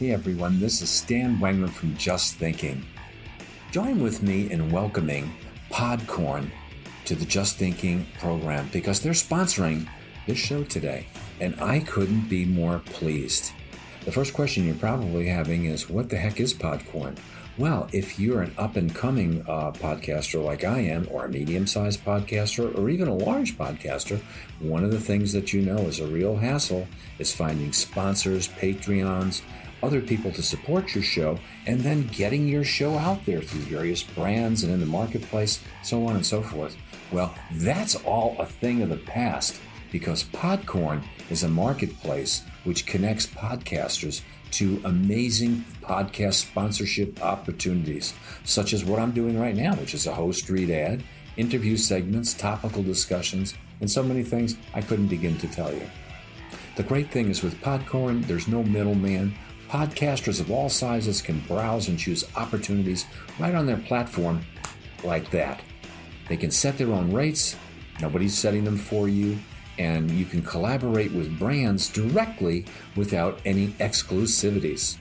Hey everyone, this is Stan Wangman from Just Thinking. Join with me in welcoming Podcorn to the Just Thinking program because they're sponsoring this show today, and I couldn't be more pleased. The first question you're probably having is what the heck is Podcorn? Well, if you're an up and coming uh, podcaster like I am, or a medium sized podcaster, or even a large podcaster, one of the things that you know is a real hassle is finding sponsors, Patreons, other people to support your show, and then getting your show out there through various brands and in the marketplace, so on and so forth. Well, that's all a thing of the past because Podcorn is a marketplace which connects podcasters to amazing podcast sponsorship opportunities, such as what I'm doing right now, which is a host read ad, interview segments, topical discussions, and so many things I couldn't begin to tell you. The great thing is with Podcorn, there's no middleman. Podcasters of all sizes can browse and choose opportunities right on their platform like that. They can set their own rates, nobody's setting them for you, and you can collaborate with brands directly without any exclusivities.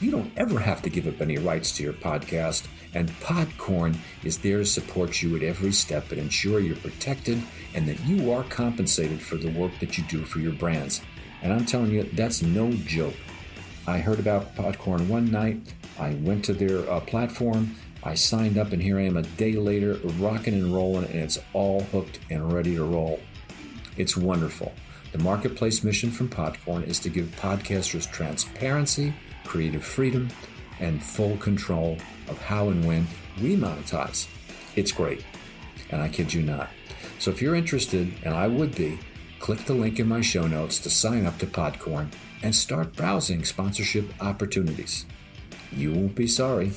You don't ever have to give up any rights to your podcast, and Podcorn is there to support you at every step and ensure you're protected and that you are compensated for the work that you do for your brands. And I'm telling you, that's no joke. I heard about Podcorn one night. I went to their uh, platform. I signed up, and here I am a day later, rocking and rolling, and it's all hooked and ready to roll. It's wonderful. The marketplace mission from Podcorn is to give podcasters transparency, creative freedom, and full control of how and when we monetize. It's great, and I kid you not. So if you're interested, and I would be, click the link in my show notes to sign up to Podcorn and start browsing sponsorship opportunities. You won't be sorry.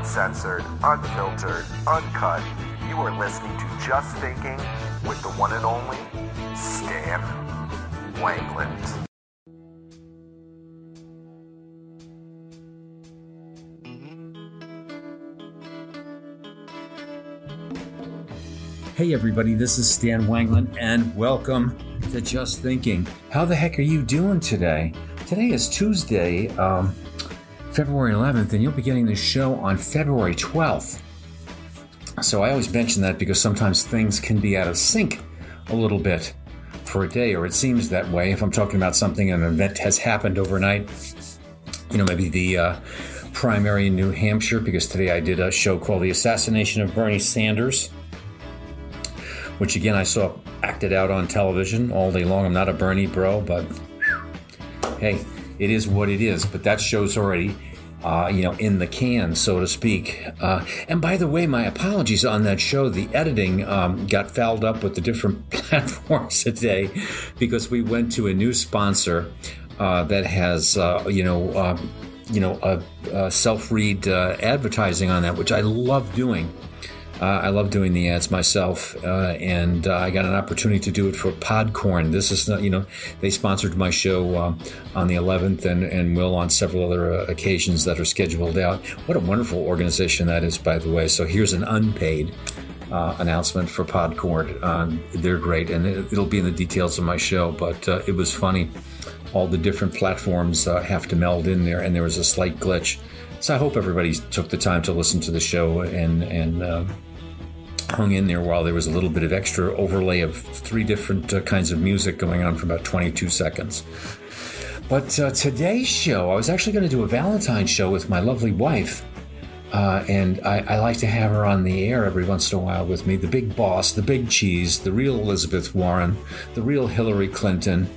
uncensored, unfiltered, uncut. You are listening to Just Thinking with the one and only Stan Wanglund. Hey, everybody, this is Stan Wanglund, and welcome to Just Thinking. How the heck are you doing today? Today is Tuesday, um, February 11th, and you'll be getting the show on February 12th. So I always mention that because sometimes things can be out of sync a little bit for a day, or it seems that way. If I'm talking about something, an event has happened overnight, you know, maybe the uh, primary in New Hampshire, because today I did a show called The Assassination of Bernie Sanders which again I saw acted out on television all day long. I'm not a Bernie bro, but hey, it is what it is. But that show's already, uh, you know, in the can, so to speak. Uh, and by the way, my apologies on that show. The editing um, got fouled up with the different platforms today because we went to a new sponsor uh, that has, uh, you know, um, you know, a, a self-read uh, advertising on that, which I love doing. Uh, I love doing the ads myself, uh, and uh, I got an opportunity to do it for Podcorn. This is not, you know, they sponsored my show uh, on the 11th and, and will on several other uh, occasions that are scheduled out. What a wonderful organization that is, by the way. So here's an unpaid uh, announcement for Podcorn. Um, they're great, and it, will be in the details of my show, but it was funny. All the different platforms have to meld in there, and there was a slight glitch. So I hope everybody took the time to listen to the show and and hung in there while there was a little bit of extra overlay of three different uh, kinds of music going on for about 22 seconds. But uh, today's show, I was actually going to do a Valentine's show with my lovely wife. Uh, and I, I, like to have her on the air every once in a while with me. The big boss, the big cheese, the real Elizabeth Warren, the real Hillary Clinton,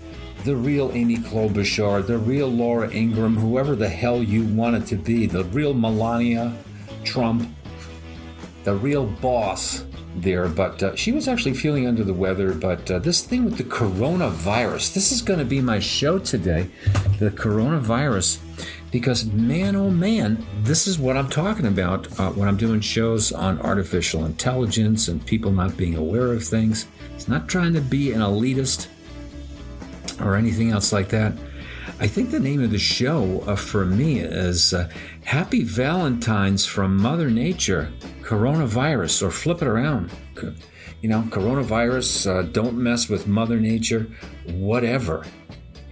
the real Amy Klobuchar, the real Laura Ingraham, whoever the hell you want it to be, the real Melania Trump, the real boss there, but uh, she was actually feeling under the weather. But uh, this thing with the coronavirus, this is going to be my show today the coronavirus, because man, oh man, this is what I'm talking about uh, when I'm doing shows on artificial intelligence and people not being aware of things. It's not trying to be an elitist or anything else like that. I think the name of the show uh, for me is uh, Happy Valentine's from Mother Nature, Coronavirus, or flip it around. You know, coronavirus, uh, don't mess with Mother Nature, whatever.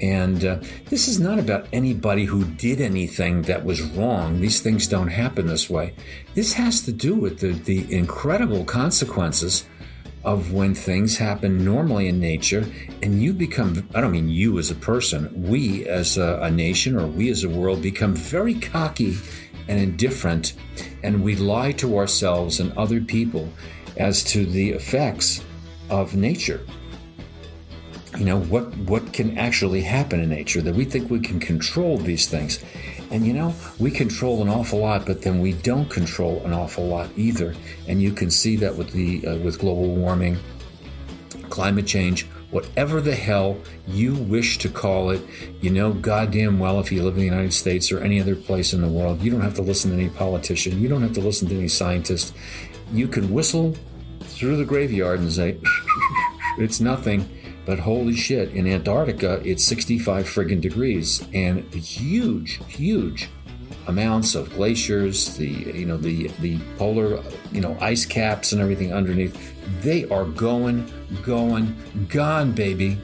And uh, this is not about anybody who did anything that was wrong. These things don't happen this way. This has to do with the, the incredible consequences of when things happen normally in nature and you become, I don't mean you as a person, we as a, a, nation or we as a world become very cocky and indifferent and we lie to ourselves and other people as to the effects of nature. You know, what, what can actually happen in nature that we think we can control these things. And you know, we control an awful lot, but then we don't control an awful lot either. And you can see that with the uh, with global warming, climate change, whatever the hell you wish to call it. You know goddamn well if you live in the United States or any other place in the world, you don't have to listen to any politician. You don't have to listen to any scientist. You can whistle through the graveyard and say, it's nothing but holy shit, in Antarctica, it's 65 friggin' degrees and huge, huge amounts of glaciers, the you know the the polar you know ice caps and everything underneath. They are going, going, gone, baby.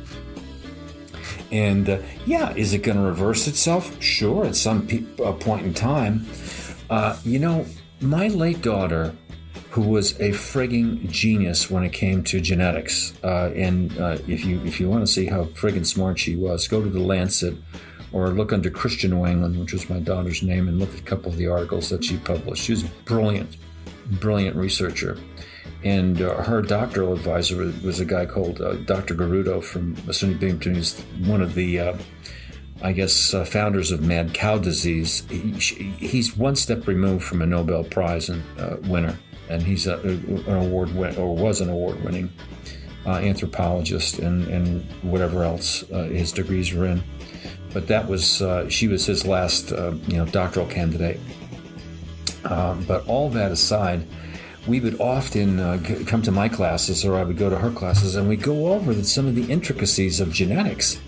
And uh, yeah, is it going to reverse itself? Sure, at some pe- uh, point in time. Uh, you know, my late daughter who was a frigging genius when it came to genetics. Uh, and uh, if you if you want to see how frigging smart she was, go to the Lancet or look under Christian Wanglund, which was my daughter's name, and look at a couple of the articles that she published. She was brilliant, brilliant researcher. And uh, her doctoral advisor was a guy called uh, Dr. Garruto from SUNY Binghamton. He's one of the uh, I guess, uh, founders of mad cow disease. He, he's one step removed from a Nobel Prize and, uh, winner and he's a, an award win or was an award winning uh, anthropologist and, and whatever else his degrees were in. But that was she was his last you know doctoral candidate. Um, but all that aside, we would often uh, come to my classes or I would go to her classes and we'd go over some of the intricacies of genetics.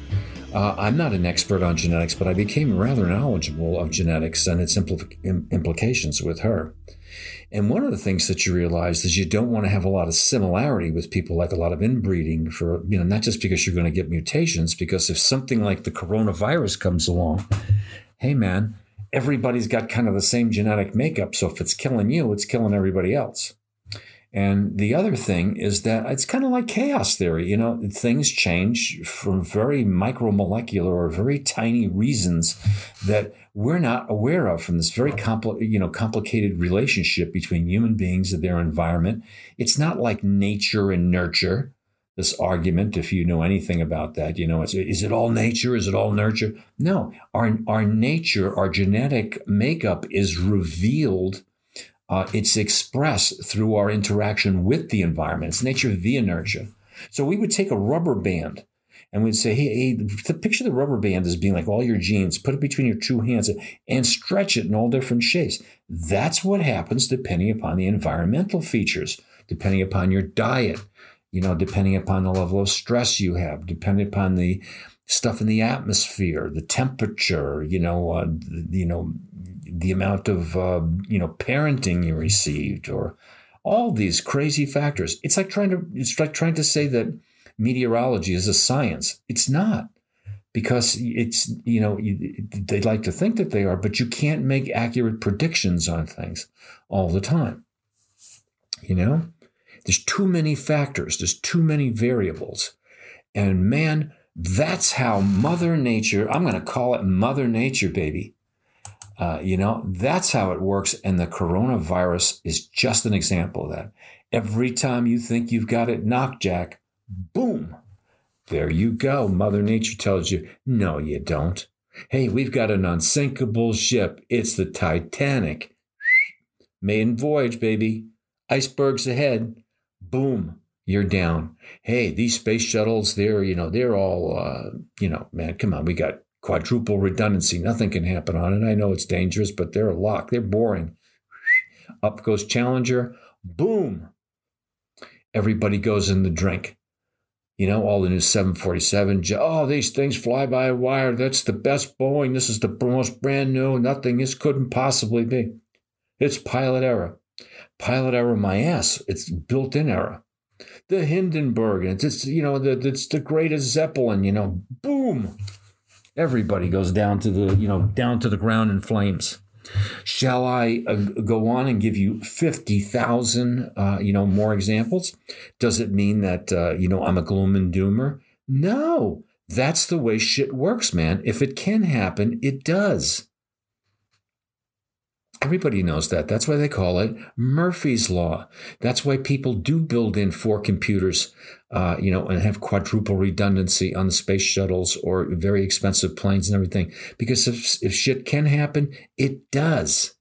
Uh, I'm not an expert on genetics, but I became rather knowledgeable of genetics and its impl- implications with her. And one of the things that you realize is you don't want to have a lot of similarity with people, like a lot of inbreeding for, you know, not just because you're going to get mutations, because if something like the coronavirus comes along, hey man, everybody's got kind of the same genetic makeup. So if it's killing you, it's killing everybody else. And the other thing is that it's kind of like chaos theory. You know, things change from very micromolecular or very tiny reasons that we're not aware of from this very compli- you know, complicated relationship between human beings and their environment. It's not like nature and nurture. This argument, if you know anything about that, you know, is it all nature? Is it all nurture? No, our, our nature, our genetic makeup is revealed uh, it's expressed through our interaction with the environment. It's nature via nurture. So we would take a rubber band and we'd say, hey, hey, picture the rubber band as being like all your genes, put it between your two hands and stretch it in all different shapes. That's what happens depending upon the environmental features, depending upon your diet, you know, depending upon the level of stress you have, depending upon the stuff in the atmosphere, the temperature, you know, uh, you know, the amount of uh, you know parenting you received, or all these crazy factors. It's like trying to it's like trying to say that meteorology is a science. It's not because it's you know they'd like to think that they are, but you can't make accurate predictions on things all the time. You know, there's too many factors. There's too many variables, and man. That's how Mother Nature, I'm going to call it Mother Nature, baby, uh, you know, that's how it works. And the coronavirus is just an example of that. Every time you think you've got it knocked, Jack, boom, there you go. Mother Nature tells you, no, you don't. Hey, we've got an unsinkable ship. It's the Titanic. Maiden voyage, baby. Icebergs ahead. Boom, you're down. Hey, these space shuttles, they're, you know, they're all, uh, you know, man, come on. We got quadruple redundancy. Nothing can happen on it. I know it's dangerous, but they're locked. They're boring. Up goes Challenger. Boom. Everybody goes in the drink. You know, all the new 747. Oh, these things fly by wire. That's the best Boeing. This is the most brand new. Nothing. This couldn't possibly be. It's pilot error. Pilot error, my ass. It's built in error. The Hindenburg. It's, it's you know, the, it's the greatest Zeppelin, you know, boom! Everybody goes down to the you know down to the ground in flames. Shall i uh, go on and give you 50,000 uh, you know more examples? Does it mean that uh, you know i'm a gloom and doomer? No! That's the way shit works man. If it can happen it does Everybody knows that. That's why they call it Murphy's Law. That's why people do build in four computers, uh, you know, and have quadruple redundancy on the space shuttles or very expensive planes and everything. Because if, if shit can happen, it does.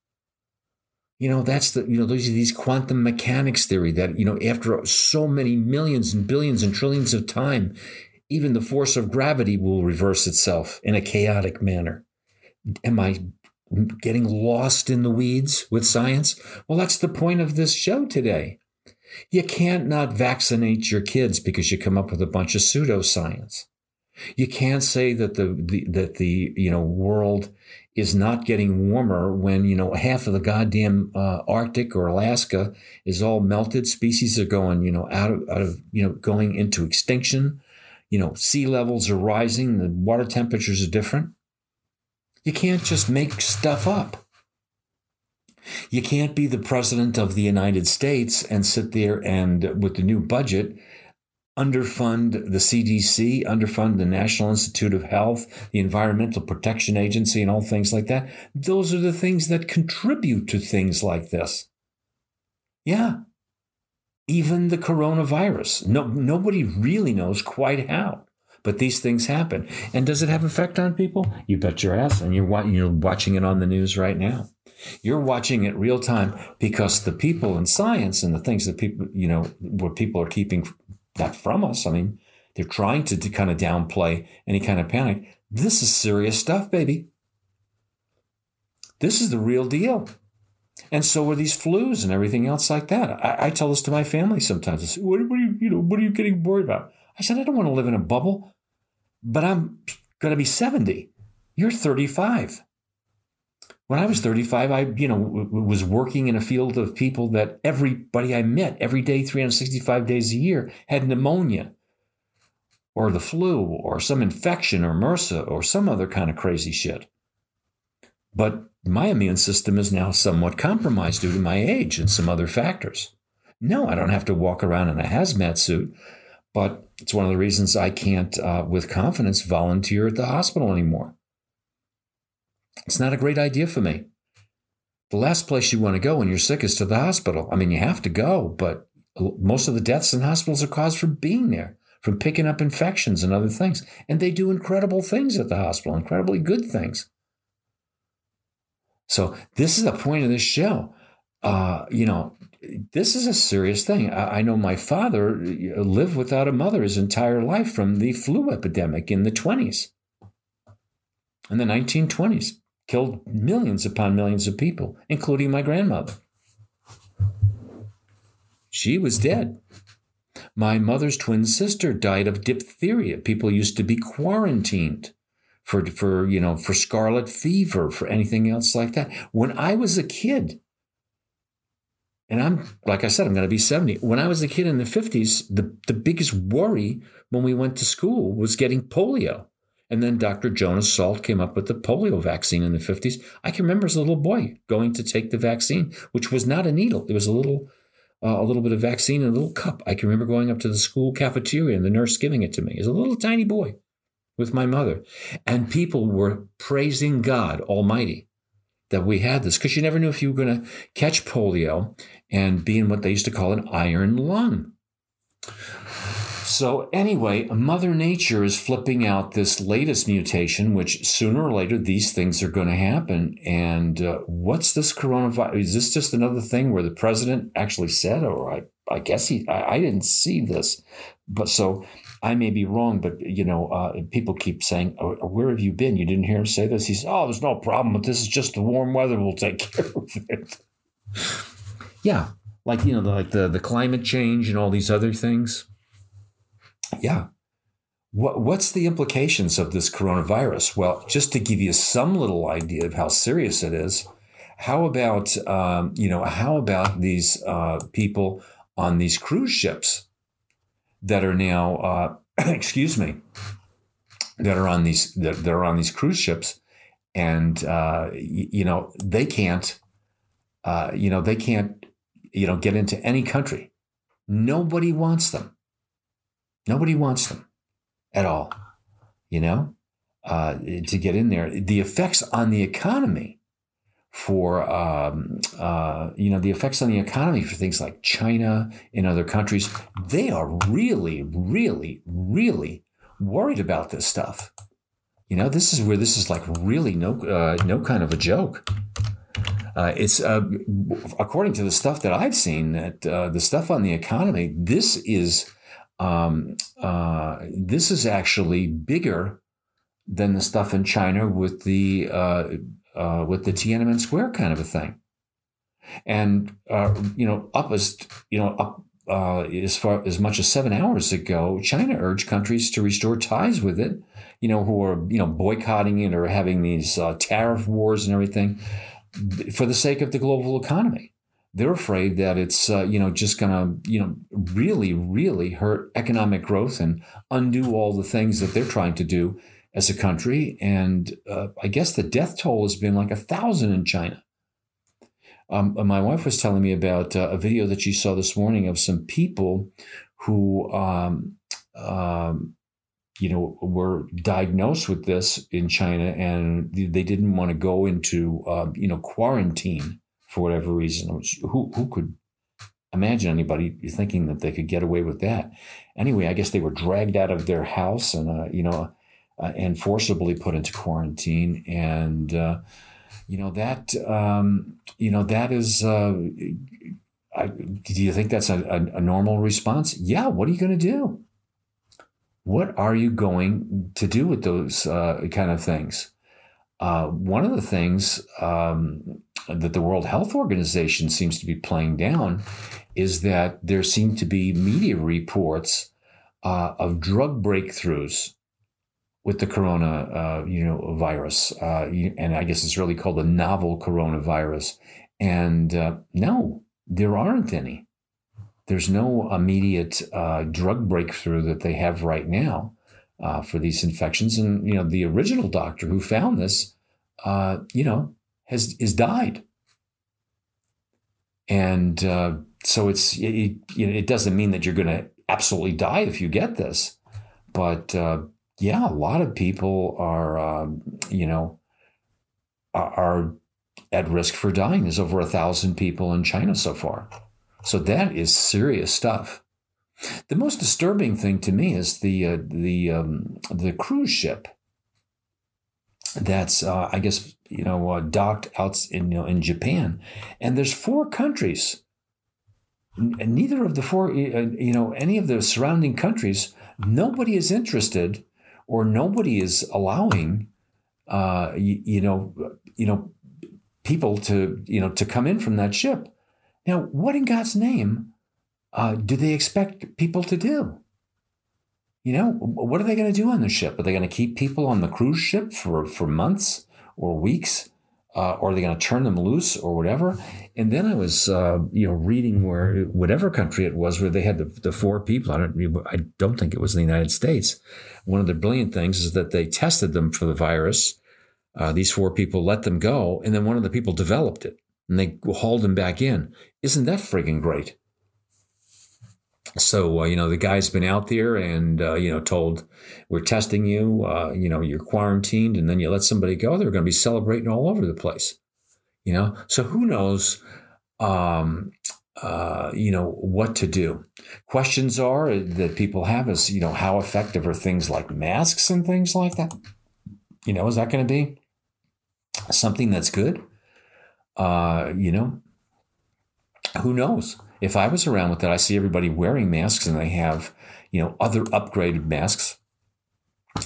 You know, that's the, you know, those are these quantum mechanics theory that, you know, after so many millions and billions and trillions of time, even the force of gravity will reverse itself in a chaotic manner. Am I getting lost in the weeds with science? Well, that's the point of this show today. You can't not vaccinate your kids because you come up with a bunch of pseudoscience. You can't say that the, the that the you know world is not getting warmer when you know half of the goddamn uh, Arctic or Alaska is all melted. Species are going you know out of out of you know going into extinction. You know sea levels are rising. The water temperatures are different. You can't just make stuff up. You can't be the president of the United States and sit there and, with the new budget, underfund the CDC, underfund the National Institute of Health, the Environmental Protection Agency, and all things like that. Those are the things that contribute to things like this. Yeah. Even the coronavirus. No, nobody really knows quite how. But these things happen. And does it have effect on people? You bet your ass. And you're, you're watching it on the news right now. You're watching it real time because the people in science and the things that people, you know, where people are keeping that from us. I mean, they're trying to, to kind of downplay any kind of panic. This is serious stuff, baby. This is the real deal. And so are these flus and everything else like that. I, I tell this to my family sometimes. Say, what, what, are you, you know, what are you getting worried about? I said, I don't want to live in a bubble, but I'm going to be 70. You're 35. When I was 35, I, you know, w- was working in a field of people that everybody I met every day, 365 days a year, had pneumonia or the flu or some infection or MRSA or some other kind of crazy shit. But my immune system is now somewhat compromised due to my age and some other factors. No, I don't have to walk around in a hazmat suit, but it's one of the reasons I can't, uh, with confidence, volunteer at the hospital anymore. It's not a great idea for me. The last place you want to go when you're sick is to the hospital. I mean, you have to go, but most of the deaths in hospitals are caused from being there, from picking up infections and other things. And they do incredible things at the hospital, incredibly good things. So, this is the point of this show. Uh, you know, this is a serious thing. I, I know my father uh, lived without a mother his entire life from the flu epidemic in the 20s, in the 1920s, killed millions upon millions of people, including my grandmother. She was dead. My mother's twin sister died of diphtheria. People used to be quarantined for, for, you know, for scarlet fever, for anything else like that. When I was a kid, and I'm, like I said, I'm going to be 70. When I was a kid in the 50s, the, the biggest worry when we went to school was getting polio. And then Dr. Jonas Salk came up with the polio vaccine in the 50s. I can remember as a little boy going to take the vaccine, which was not a needle. It was a little, uh, a little bit of vaccine in a little cup. I can remember going up to the school cafeteria and the nurse giving it to me as a little tiny boy with my mother. And people were praising God Almighty that we had this because you never knew if you were going to catch polio and being what they used to call an iron lung. So, anyway, Mother Nature is flipping out this latest mutation, which sooner or later these things are going to happen. And uh, what's this coronavirus? Is this just another thing where the president actually said, or I, I guess he, I, I didn't see this. But so I may be wrong, but you know, uh, people keep saying, oh, "Where have you been? You didn't hear him say this." He says, "Oh, there's no problem, but this is just the warm weather. We'll take care of it." Yeah, like you know, the, like the the climate change and all these other things. Yeah. What, what's the implications of this coronavirus? Well, just to give you some little idea of how serious it is, how about um, you know how about these uh, people on these cruise ships that are now, uh, excuse me, that are on these that, that are on these cruise ships, and uh, you, you, know they can't, uh, you know they can't, you know get into any country. Nobody wants them. Nobody wants them at all. You know, uh, to get in there, the effects on the economy for um, uh, you know the effects on the economy for things like China and other countries. They are really, really, really worried about this stuff. You know, this is where this is like really no uh, no kind of a joke. Uh, it's uh, according to the stuff that I've seen that uh, the stuff on the economy. This is um, uh, this is actually bigger than the stuff in China with the uh, with the Tiananmen Square kind of a thing. And uh, you know, up as you know, up uh, as far as much as seven hours ago, China urged countries to restore ties with it. You know, who are you know boycotting it or having these uh, tariff wars and everything for the sake of the global economy. They're afraid that it's uh, you know just going to you know really really hurt economic growth and undo all the things that they're trying to do as a country. And uh, I guess the death toll has been like a thousand in China. Um, uh, my wife was telling me about uh, a video that she saw this morning of some people who, um, um, you know, were diagnosed with this in China, and they didn't want to go into, uh, you know, quarantine for whatever reason. Which, who who could imagine anybody thinking that they could get away with that? Anyway, I guess they were dragged out of their house, and uh, you know, uh, and forcibly put into quarantine. And, uh, you know, that, um, you know, that is, uh, I, do you think that's a, a, a normal response? Yeah. What are you going to do? What are you going to do with those uh, kind of things? Uh, one of the things um, that the World Health Organization seems to be playing down is that there seem to be media reports uh, of drug breakthroughs with the corona, uh, you know, virus, uh, and I guess it's really called the novel coronavirus. And uh, no, there aren't any. There's no immediate uh, drug breakthrough that they have right now uh, for these infections. And you know, the original doctor who found this, uh, you know, has is died. And so it's it, it doesn't mean that you're going to absolutely die if you get this, but yeah, a lot of people are, um, you know, are at risk for dying. There's over a thousand people in China so far. So that is serious stuff. The most disturbing thing to me is the uh, the um, the cruise ship that's uh, I guess you know uh, docked out in you know, in Japan, and there's four countries. neither of the four, uh, you know, any of the surrounding countries, nobody is interested or nobody is allowing, uh, you, you know, you know, people to you know to come in from that ship. Now, what in God's name uh, do they expect people to do? You know, what are they going to do on the ship? Are they going to keep people on the cruise ship for, for months or weeks? uh, or are they going to turn them loose or whatever? And then I was, uh, you know, reading where whatever country it was where they had the, the four people. I don't, I don't think it was the United States. One of the brilliant things is that they tested them for the virus. Uh, these four people let them go, and then one of the people developed it, and they hauled him back in. Isn't that friggin' great? So uh, you know the guy's been out there and uh, you know told we're testing you. Uh, you know you're quarantined, and then you let somebody go. They're going to be celebrating all over the place. You know, so who knows? Um, uh, you know what to do. Questions are that people have is you know how effective are things like masks and things like that. You know, is that going to be something that's good? Uh, you know, who knows? if I was around with that, I see everybody wearing masks and they have, you know, other upgraded masks.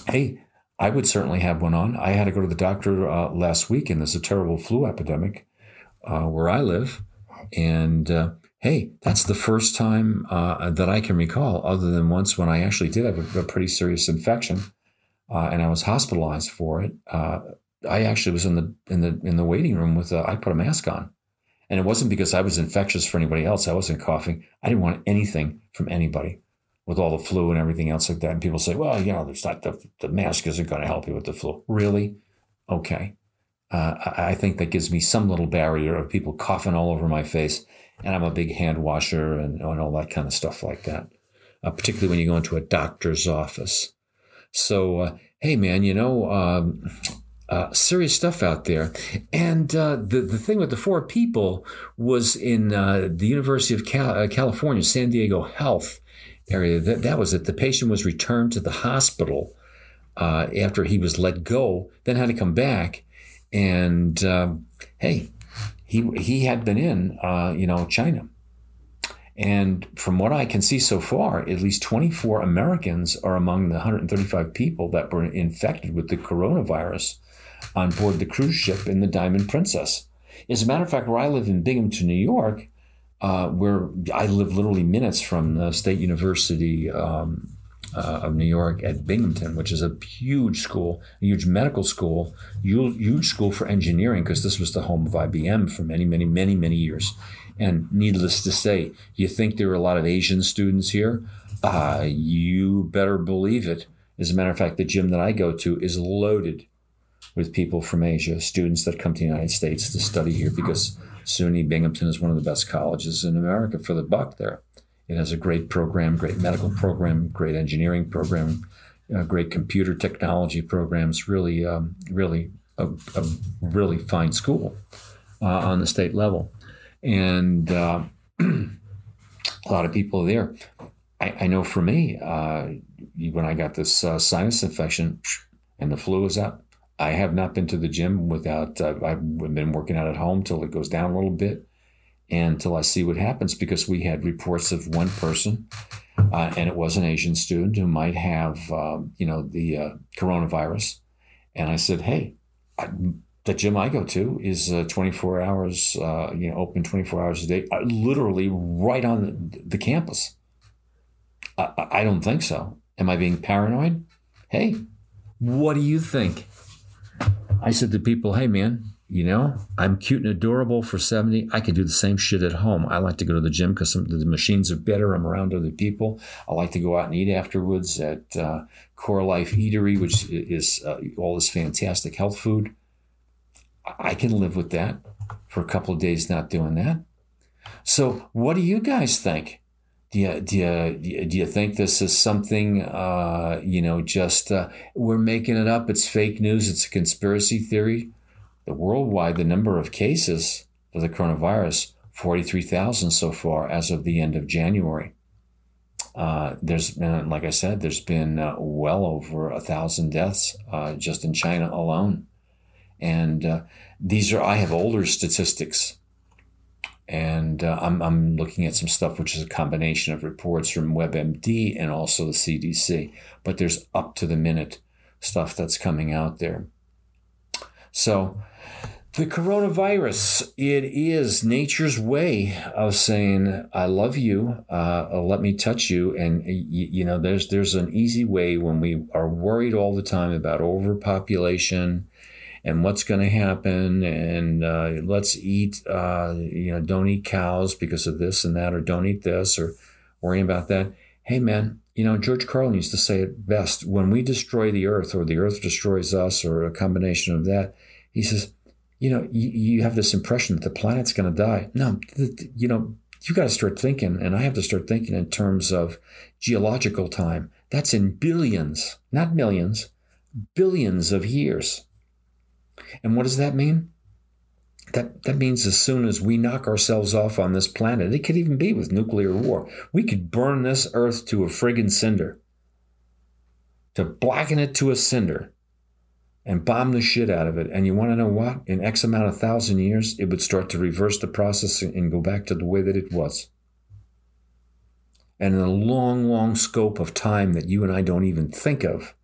Hey, I would certainly have one on. I had to go to the doctor uh, last week, and there's a terrible flu epidemic uh, where I live. And uh, hey, that's the first time uh, that I can recall, other than once when I actually did have a, a pretty serious infection, uh, and I was hospitalized for it. Uh, I actually was in the in the in the waiting room with a, I put a mask on and it wasn't because I was infectious for anybody else. I wasn't coughing. I didn't want anything from anybody with all the flu and everything else like that. And people say, well, you know, there's not the, the mask isn't going to help you with the flu. Really? Okay. Uh, I, think that gives me some little barrier of people coughing all over my face. And I'm a big hand washer and, and all that kind of stuff like that, uh, particularly when you go into a doctor's office. So, uh, hey, man, you know, um, uh, serious stuff out there. And uh, the the thing with the four people was in uh, the University of Cal- uh, California, San Diego Health area. That that was it. The patient was returned to the hospital uh, after he was let go, then had to come back. And um, hey, he he had been in uh, you know China. And from what I can see so far, at least 24 Americans are among the 135 people that were infected with the coronavirus on board the cruise ship in the Diamond Princess. As a matter of fact, where I live in Binghamton, New York, uh, where I live literally minutes from the State University um, uh, of New York at Binghamton, which is a huge school, a huge medical school, huge, huge school for engineering, because this was the home of IBM for many, many, many, many years. And needless to say, you think there are a lot of Asian students here? Uh, you better believe it. As a matter of fact, the gym that I go to is loaded with people from Asia, students that come to the United States to study here because SUNY Binghamton is one of the best colleges in America for the buck there. It has a great program, great medical program, great engineering program, uh, great computer technology programs. Really, um, really, a, a, really fine school uh, on the state level, and uh, a lot of people there. I, I know for me, uh, when I got this uh, sinus infection and the flu was out, I have not been to the gym without, uh, I've been working out at home till it goes down a little bit and till I see what happens because we had reports of one person, uh, and it was an Asian student who might have, um, you know, the uh, coronavirus. And I said, hey, I, the gym I go to is uh, 24 hours, uh, you know, open 24 hours a day, uh, literally right on the campus. I, I don't think so. Am I being paranoid? Hey, What do you think? I said to people, hey man, you know, I'm cute and adorable for 70. I can do the same shit at home. I like to go to the gym because the machines are better. I'm around other people. I like to go out and eat afterwards at uh, Core Life Eatery, which is uh, all this fantastic health food. I can live with that for a couple of days not doing that. So, what do you guys think? Do you, do you, do you think this is something, uh, you know, just uh, we're making it up? It's fake news. It's a conspiracy theory the worldwide, the number of cases of the coronavirus, 43,000 so far as of the end of January. Uh, there's been, like I said, there's been uh, well over a thousand deaths uh, just in China alone. And uh, these are, I have older statistics. And uh, I'm, I'm looking at some stuff which is a combination of reports from WebMD and also the CDC. But there's up to the minute stuff that's coming out there. So, the coronavirus, it is nature's way of saying, I love you, uh, let me touch you. And, you, know, there's, there's an easy way when we are worried all the time about overpopulation and what's going to happen. And uh, let's eat, uh, you know, don't eat cows because of this and that, or don't eat this, or worrying about that. Hey, man, you know, George Carlin used to say it best when we destroy the earth or the earth destroys us or a combination of that, he says, you know, you, you have this impression that the planet's going to die. No, you know, you got to start thinking, and I have to start thinking in terms of geological time. That's in billions, not millions, billions of years. And what does that mean? That, that means as soon as we knock ourselves off on this planet, it could even be with nuclear war, we could burn this earth to a friggin' cinder, to blacken it to a cinder and bomb the shit out of it. And you want to know what? In X amount of thousand years, it would start to reverse the process and go back to the way that it was. And in a long, long scope of time that you and I don't even think of,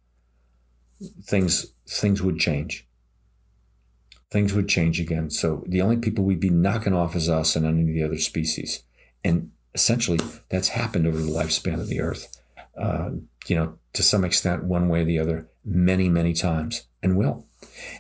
things things would change. Things would change again. So the only people we'd be knocking off is us and any of the other species. And essentially, that's happened over the lifespan of the Earth. Uh, you know, to some extent, one way or the other, many, many times and will.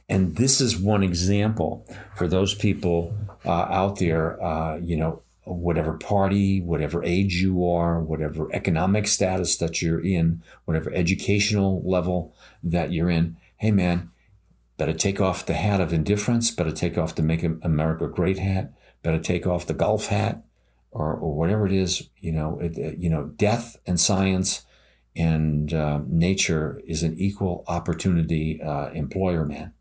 And this is one example for those people uh, out there, uh, you know, whatever party, whatever age you are, whatever economic status that you're in, whatever educational level that you're in. Hey, man, better take off the hat of indifference, better take off the Make America Great hat, better take off the golf hat, or, or whatever it is. You know, it, you know, death and science and uh, nature is an equal opportunity uh, employer, man.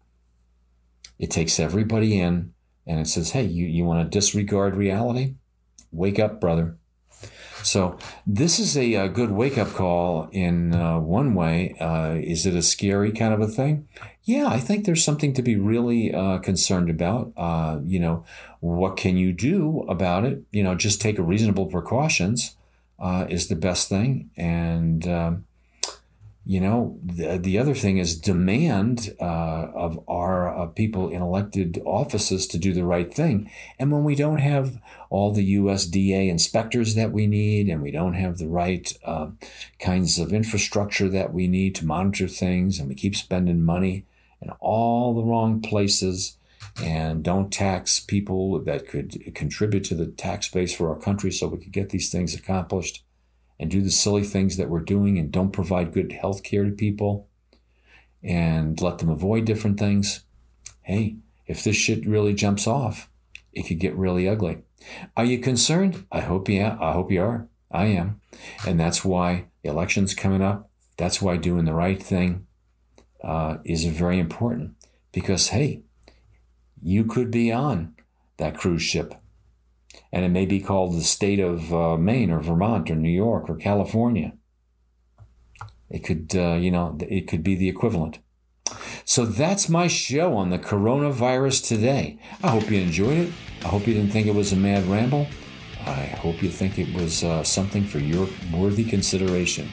It takes everybody in and it says, hey, you, you want to disregard reality? Wake up, brother. So, this is a, a good wake up call in uh, one way. Uh, is it a scary kind of a thing? Yeah, I think there's something to be really uh, concerned about. Uh, you know, what can you do about it? You know, just take reasonable precautions uh, is the best thing. And, um, you know, the, the other thing is demand uh, of our uh, people in elected offices to do the right thing. And when we don't have all the USDA inspectors that we need, and we don't have the right uh, kinds of infrastructure that we need to monitor things, and we keep spending money in all the wrong places, and don't tax people that could contribute to the tax base for our country so we could get these things accomplished and do the silly things that we're doing and don't provide good health care to people and let them avoid different things. Hey, if this shit really jumps off, it could get really ugly. Are you concerned? I hope you I hope you are. I am. And that's why the election's coming up. That's why doing the right thing uh, is very important because, hey, you could be on that cruise ship. And it may be called the state of uh, Maine or Vermont or New York or California. It could, uh, you know, it could be the equivalent. So that's my show on the coronavirus today. I hope you enjoyed it. I hope you didn't think it was a mad ramble. I hope you think it was uh, something for your worthy consideration.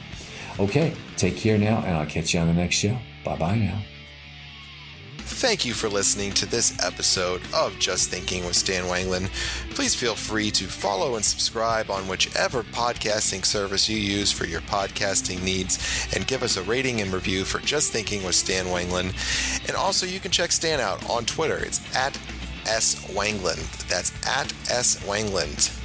Okay, take care now, and I'll catch you on the next show. Bye bye now. Thank you for listening to this episode of Just Thinking with Stan Wanglund. Please feel free to follow and subscribe on whichever podcasting service you use for your podcasting needs and give us a rating and review for Just Thinking with Stan Wanglund. And also, you can check Stan out on Twitter. It's at S. Wanglund. That's at S. Wanglund.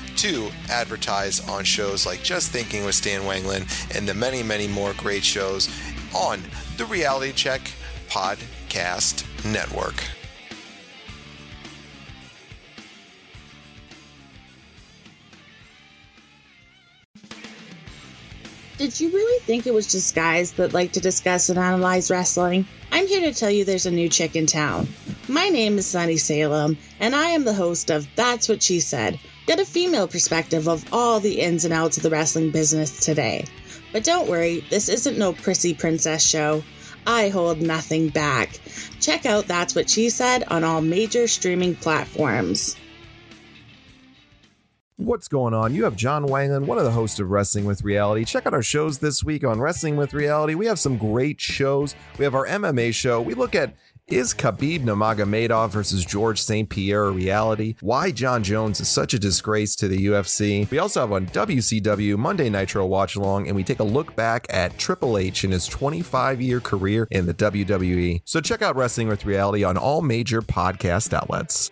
to advertise on shows like Just Thinking with Stan Wanglund and the many, many more great shows on the Reality Check Podcast Network. Did you really think it was just guys that like to discuss and analyze wrestling? I'm here to tell you there's a new chick in town. My name is Sunny Salem, and I am the host of That's What She Said. Get a female perspective of all the ins and outs of the wrestling business today. But don't worry, this isn't no prissy princess show. I hold nothing back. Check out That's What She Said on all major streaming platforms. What's going on? You have John Wanglund, one of the hosts of Wrestling with Reality. Check out our shows this week on Wrestling with Reality. We have some great shows. We have our MMA show. We look at is Khabib Nurmagomedov versus George St. Pierre a reality? Why Jon Jones is such a disgrace to the UFC? We also have on WCW Monday Nitro Watch Along, and we take a look back at Triple H in his 25 year career in the WWE. So check out Wrestling with Reality on all major podcast outlets.